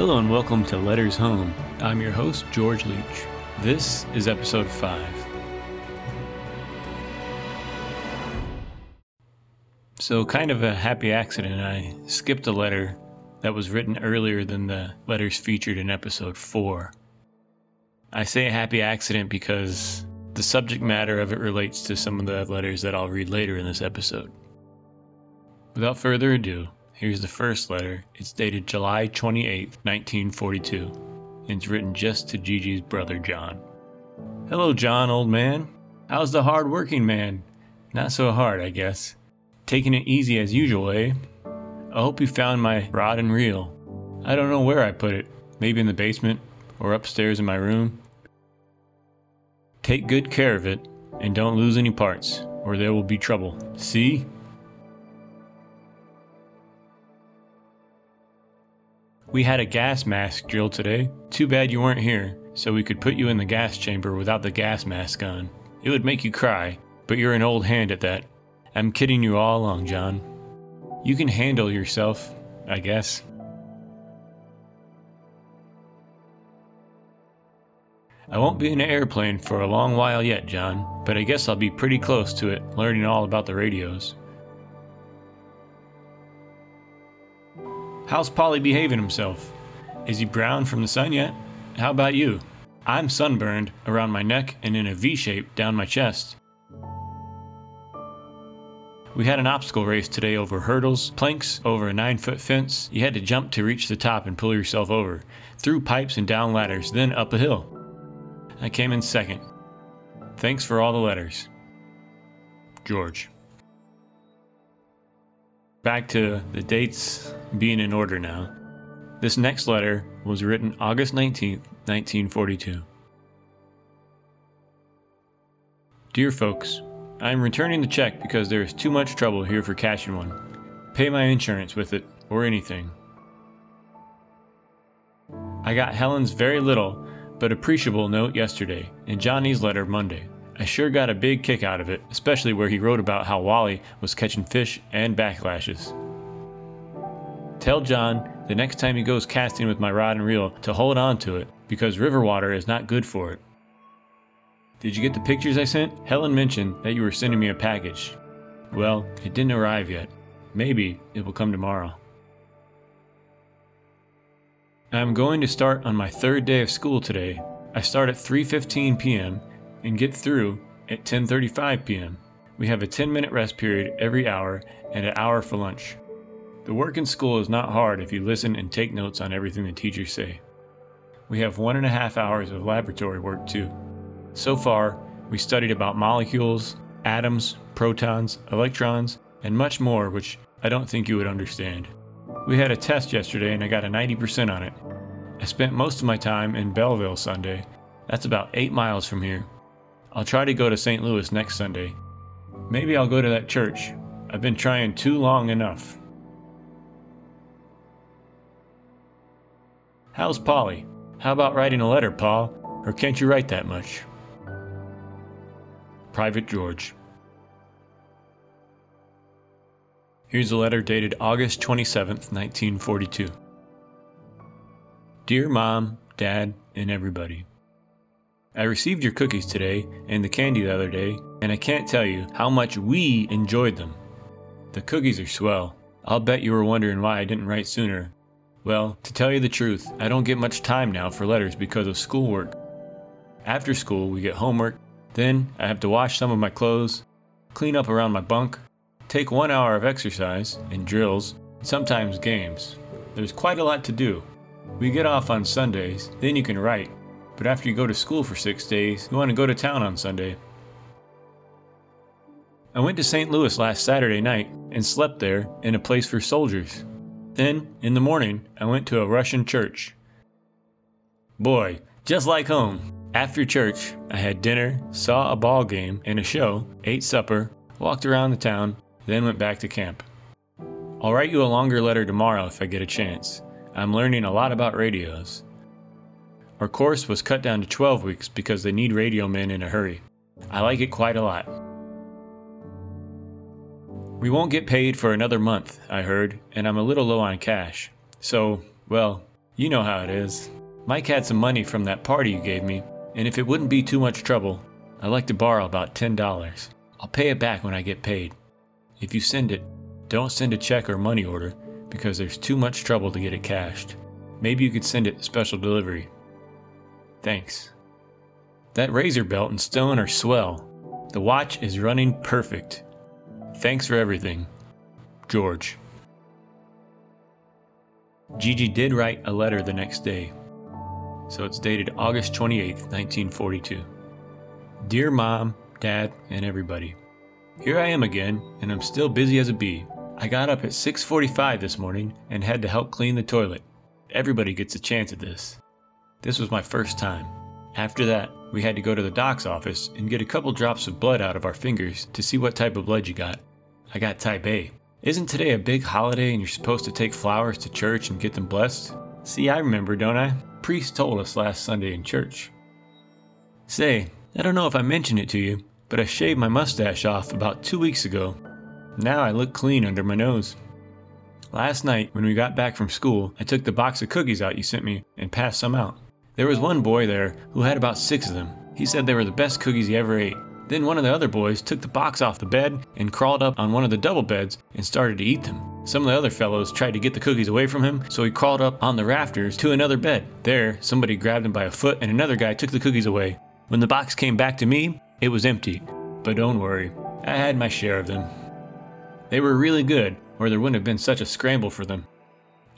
Hello and welcome to Letters Home. I'm your host, George Leach. This is episode 5. So, kind of a happy accident, I skipped a letter that was written earlier than the letters featured in episode 4. I say a happy accident because the subject matter of it relates to some of the letters that I'll read later in this episode. Without further ado, here's the first letter. It's dated July 28, 1942, and it's written just to Gee Gee's brother John. Hello, John, old man. How's the hard working man? Not so hard, I guess. Taking it easy as usual, eh? I hope you found my rod and reel. I don't know where I put it. Maybe in the basement or upstairs in my room. Take good care of it and don't lose any parts, or there will be trouble. See? We had a gas mask drill today. Too bad you weren't here, so we could put you in the gas chamber without the gas mask on. It would make you cry, but you're an old hand at that. I'm kidding you all along, John. You can handle yourself, I guess. I won't be in an airplane for a long while yet, John, but I guess I'll be pretty close to it, learning all about the radios. How's Polly behaving himself? Is he brown from the sun yet? How about you? I'm sunburned around my neck and in a V shape down my chest. We had an obstacle race today over hurdles, planks, over a nine foot fence. You had to jump to reach the top and pull yourself over, through pipes and down ladders, then up a hill. I came in second. Thanks for all the letters. George back to the dates being in order now. This next letter was written August 19th, 1942. Dear folks, I am returning the check because there is too much trouble here for cashing one. Pay my insurance with it, or anything. I got Helen's very little but appreciable note yesterday, and Johnny's letter Monday. I sure got a big kick out of it, especially where he wrote about how Wally was catching fish and backlashes. Tell John the next time he goes casting with my rod and reel to hold on to it because river water is not good for it. Did you get the pictures I sent? Helen mentioned that you were sending me a package. Well, it didn't arrive yet. Maybe it will come tomorrow. I'm going to start on my third day of school today. I start at 3:15 p.m and get through at 10:35 p.m. We have a 10-minute rest period every hour and an hour for lunch. The work in school is not hard if you listen and take notes on everything the teachers say. We have one and a half hours of laboratory work too. So far, we studied about molecules, atoms, protons, electrons, and much more which I don't think you would understand. We had a test yesterday and I got a 90% on it. I spent most of my time in Belleville Sunday. That's about 8 miles from here. I'll try to go to St. Louis next Sunday. Maybe I'll go to that church. I've been trying too long enough. How's Polly? How about writing a letter, Paul? Or can't you write that much? Private George. Here's a letter dated August 27, 1942. Dear Mom, Dad, and everybody. I received your cookies today and the candy the other day, and I can't tell you how much we enjoyed them. The cookies are swell. I'll bet you were wondering why I didn't write sooner. Well, to tell you the truth, I don't get much time now for letters because of schoolwork. After school, we get homework, then I have to wash some of my clothes, clean up around my bunk, take one hour of exercise and drills, sometimes games. There's quite a lot to do. We get off on Sundays, then you can write, but after you go to school for six days, you want to go to town on Sunday. I went to St. Louis last Saturday night and slept there in a place for soldiers. Then, in the morning, I went to a Russian church. Boy, just like home. After church, I had dinner, saw a ball game and a show, ate supper, walked around the town, then went back to camp. I'll write you a longer letter tomorrow if I get a chance. I'm learning a lot about radios. Our course was cut down to 12 weeks because they need radio men in a hurry. I like it quite a lot. We won't get paid for another month, I heard, and I'm a little low on cash. So, well, You know how it is. Mike had some money from that party you gave me, and if it wouldn't be too much trouble, I'd like to borrow about $10. I'll pay it back when I get paid. If you send it, don't send a check or money order because there's too much trouble to get it cashed. Maybe you could send it special delivery. Thanks. That razor belt and stone are swell. The watch is running perfect. Thanks for everything. George. Gee Gee did write a letter the next day. So it's dated August 28, 1942. Dear Mom, Dad, and everybody. Here I am again, and I'm still busy as a bee. I got up at 6:45 this morning and had to help clean the toilet. Everybody gets a chance at this. This was my first time. After that, we had to go to the doc's office and get a couple drops of blood out of our fingers to see what type of blood you got. I got type A. Isn't today a big holiday and you're supposed to take flowers to church and get them blessed? See, I remember, don't I? Priest told us last Sunday in church. Say, I don't know if I mentioned it to you, but I shaved my mustache off about two weeks ago. Now I look clean under my nose. Last night, when we got back from school, I took the box of cookies out you sent me and passed some out. There was one boy there who had about six of them. He said they were the best cookies he ever ate. Then one of the other boys took the box off the bed and crawled up on one of the double beds and started to eat them. Some of the other fellows tried to get the cookies away from him, so he crawled up on the rafters to another bed. There, somebody grabbed him by a foot and another guy took the cookies away. When the box came back to me, it was empty. But don't worry, I had my share of them. They were really good, or there wouldn't have been such a scramble for them.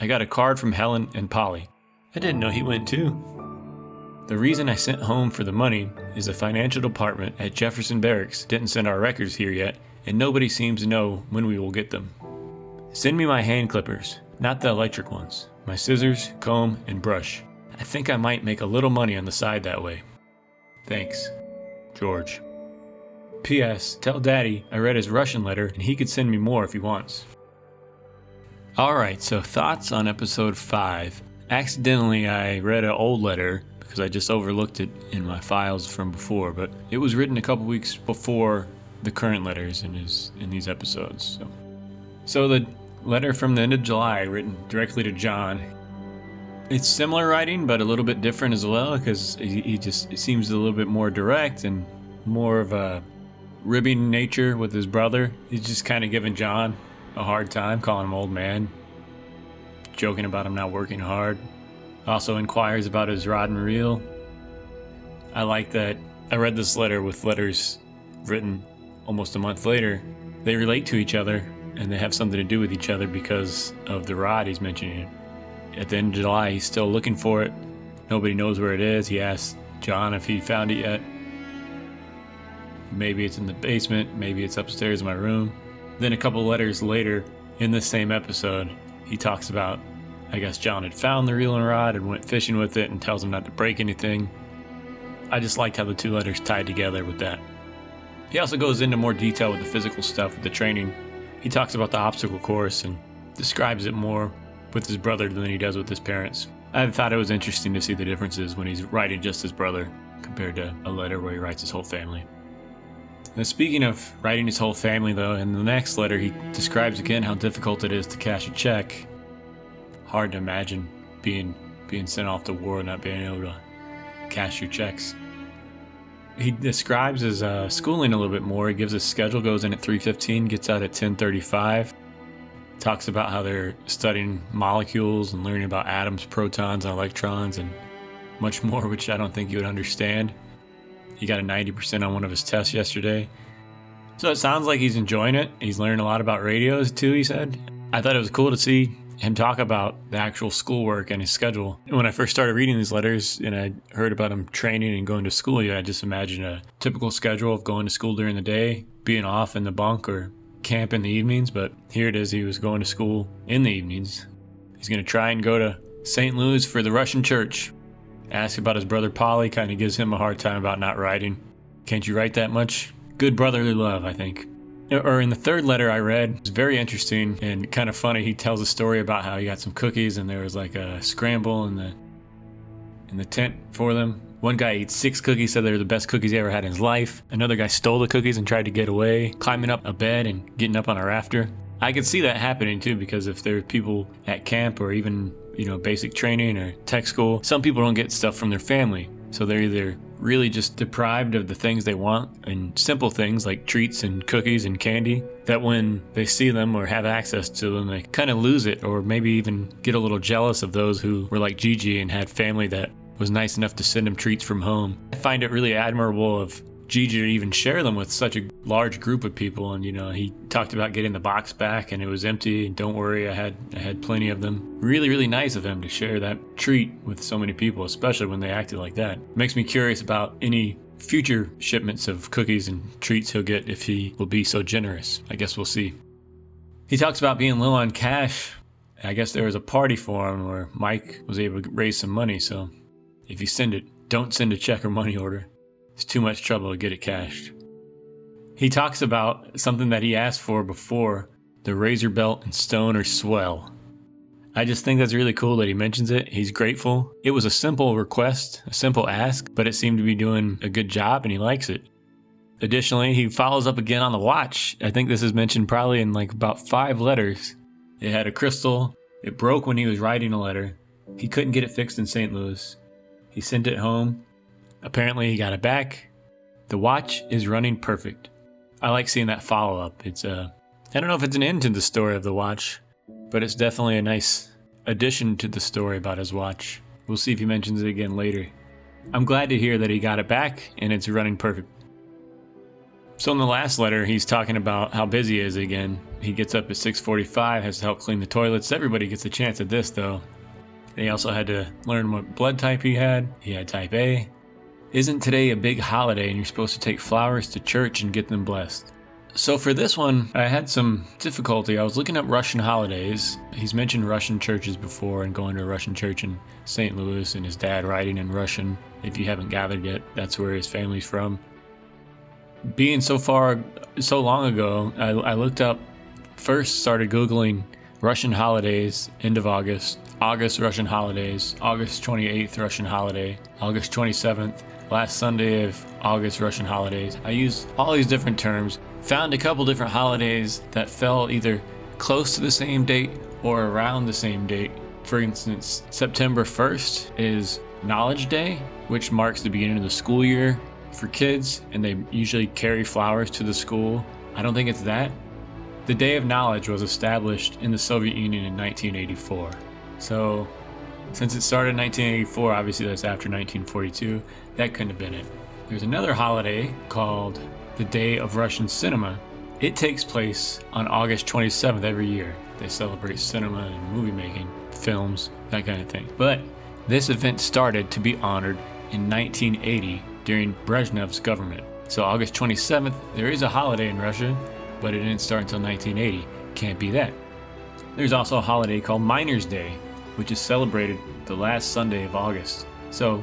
I got a card from Helen and Polly. I didn't know he went too. The reason I sent home for the money is the financial department at Jefferson Barracks didn't send our records here yet, and nobody seems to know when we will get them. Send me my hand clippers, not the electric ones, my scissors, comb, and brush. I think I might make a little money on the side that way. Thanks. George. P.S. Tell Daddy I read his Russian letter and he could send me more if he wants. Alright, so thoughts on episode 5. Accidentally, I read an old letter because I just overlooked it in my files from before, but it was written a couple weeks before the current letters in his in these episodes. So, so the letter from the end of July, written directly to John, it's similar writing, but a little bit different as well because he, he just seems a little bit more direct and more of a ribbing nature with his brother. He's just kind of giving John a hard time, calling him old man, joking about him not working hard. Also inquires about his rod and reel. I like that I read this letter with letters written almost a month later. They relate to each other and they have something to do with each other because of the rod he's mentioning. At the end of July, he's still looking for it. Nobody knows where it is. He asks John if he found it yet. Maybe it's in the basement, maybe it's upstairs in my room. Then a couple letters later in the same episode, he talks about I guess John had found the reeling rod and went fishing with it and tells him not to break anything. I just liked how the two letters tied together with that. He also goes into more detail with the physical stuff with the training. He talks about the obstacle course and describes it more with his brother than he does with his parents. I thought it was interesting to see the differences when he's writing just his brother compared to a letter where he writes his whole family. Now, speaking of writing his whole family, though, in the next letter, he describes again how difficult it is to cash a check hard to imagine being being sent off to war and not being able to cash your checks. He describes his uh, schooling a little bit more. He gives his schedule, goes in at 3:15, gets out at 10:35. Talks about how they're studying molecules and learning about atoms, protons, and electrons, and much more, which I don't think you would understand. He got a 90% on one of his tests yesterday. So it sounds like he's enjoying it. He's learning a lot about radios too, he said. I thought it was cool to see him talk about the actual schoolwork and his schedule. When I first started reading these letters and I heard about him training and going to school, I just imagined a typical schedule of going to school during the day, being off in the bunk or camp in the evenings. But here it is, he was going to school in the evenings. He's going to try and go to St. Louis for the Russian church. Ask about his brother Polly, kind of gives him a hard time about not writing. Can't you write that much? Good brotherly love, I think or in the third letter I read, it's very interesting and kind of funny. He tells a story about how he got some cookies and there was like a scramble in the in the tent for them. One guy ate six cookies, said they were the best cookies he ever had in his life. Another guy stole the cookies and tried to get away, climbing up a bed and getting up on a rafter. I could see that happening too because if there are people at camp or even you know, basic training or tech school. Some people don't get stuff from their family. So they're either really just deprived of the things they want and simple things like treats and cookies and candy that when they see them or have access to them, they kind of lose it or maybe even get a little jealous of those who were like Gee Gee and had family that was nice enough to send them treats from home. I find it really admirable of Gee Gee to even share them with such a large group of people. And you know, he talked about getting the box back, and it was empty. Don't worry, I had I had plenty of them. Really, really nice of him to share that treat with so many people, especially when they acted like that. Makes me curious about any future shipments of cookies and treats he'll get if he will be so generous. I guess we'll see. He talks about being low on cash. I guess there was a party for him where Mike was able to raise some money. So if you send it, don't send a check or money order. It's too much trouble to get it cashed. He talks about something that he asked for before the razor belt and stone or swell. I just think that's really cool that he mentions it. He's grateful. It was a simple request, a simple ask, but it seemed to be doing a good job and he likes it. Additionally, he follows up again on the watch. I think this is mentioned probably in like about five letters. It had a crystal. It broke when he was writing a letter. He couldn't get it fixed in St. Louis. He sent it home Apparently, he got it back. The watch is running perfect. I like seeing that follow up. It's a, uh, I don't know if it's an end to the story of the watch, but it's definitely a nice addition to the story about his watch. We'll see if he mentions it again later. I'm glad to hear that he got it back and it's running perfect. So in the last letter, he's talking about how busy he is again. He gets up at 6:45, has to help clean the toilets. Everybody gets a chance at this though. They also had to learn what blood type he had. He had type A. Isn't today a big holiday and you're supposed to take flowers to church and get them blessed? So for this one, I had some difficulty. I was looking up Russian holidays. He's mentioned Russian churches before and going to a Russian church in St. Louis and his dad writing in Russian. If you haven't gathered yet, that's where his family's from. Being so far, so long ago, I, I looked up, first started Googling Russian holidays, end of August, August Russian holidays, August 28th Russian holiday, August 27th, last Sunday of August Russian holidays. I used all these different terms, found a couple different holidays that fell either close to the same date or around the same date. For instance, September 1st is Knowledge Day, which marks the beginning of the school year for kids, and they usually carry flowers to the school. I don't think it's that. The Day of Knowledge was established in the Soviet Union in 1984. So since it started in 1984, obviously that's after 1942, that couldn't have been it. There's another holiday called the Day of Russian Cinema. It takes place on August 27th every year. They celebrate cinema and movie making, films, that kind of thing. But this event started to be honored in 1980 during Brezhnev's government. So August 27th, there is a holiday in Russia, but it didn't start until 1980. Can't be that. There's also a holiday called Miners' Day, which is celebrated the last Sunday of August. So,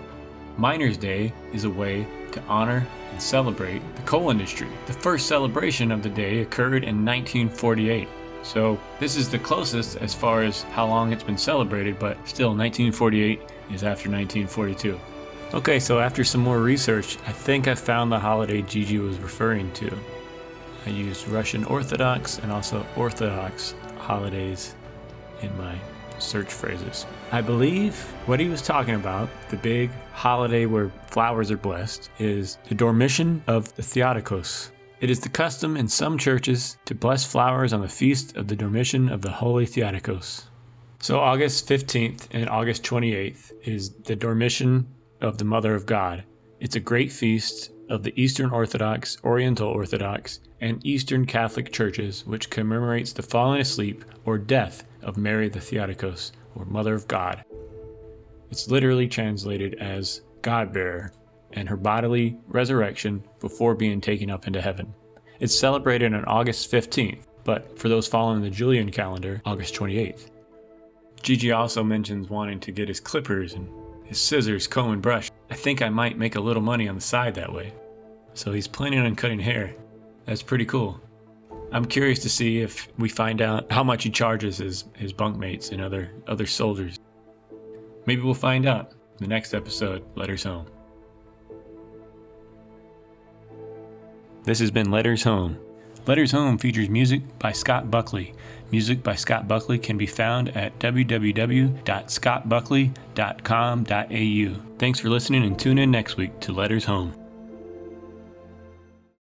Miners' Day is a way to honor and celebrate the coal industry. The first celebration of the day occurred in 1948. So, this is the closest as far as how long it's been celebrated, but still, 1948 is after 1942. Okay, so after some more research, I think I found the holiday Gee Gee was referring to. I used Russian Orthodox and also Orthodox holidays in my search phrases. I believe what he was talking about, the big holiday where flowers are blessed, is the Dormition of the Theotokos. It is the custom in some churches to bless flowers on the feast of the Dormition of the Holy Theotokos. So, August 15th and August 28th is the Dormition of the Mother of God. It's a great feast of the Eastern Orthodox, Oriental Orthodox, and Eastern Catholic churches, which commemorates the falling asleep or death of Mary the Theotokos, or Mother of God. It's literally translated as God bearer, and her bodily resurrection before being taken up into heaven. It's celebrated on August 15th, but for those following the Julian calendar, August 28th. Gee Gee also mentions wanting to get his clippers and his scissors, comb, and brush. I think I might make a little money on the side that way. So he's planning on cutting hair. That's pretty cool. I'm curious to see if we find out how much he charges his, his bunkmates and other other soldiers. Maybe we'll find out in the next episode, Letters Home. This has been Letters Home. Letters Home features music by Scott Buckley. Music by Scott Buckley can be found at www.scottbuckley.com.au. Thanks for listening and tune in next week to Letters Home.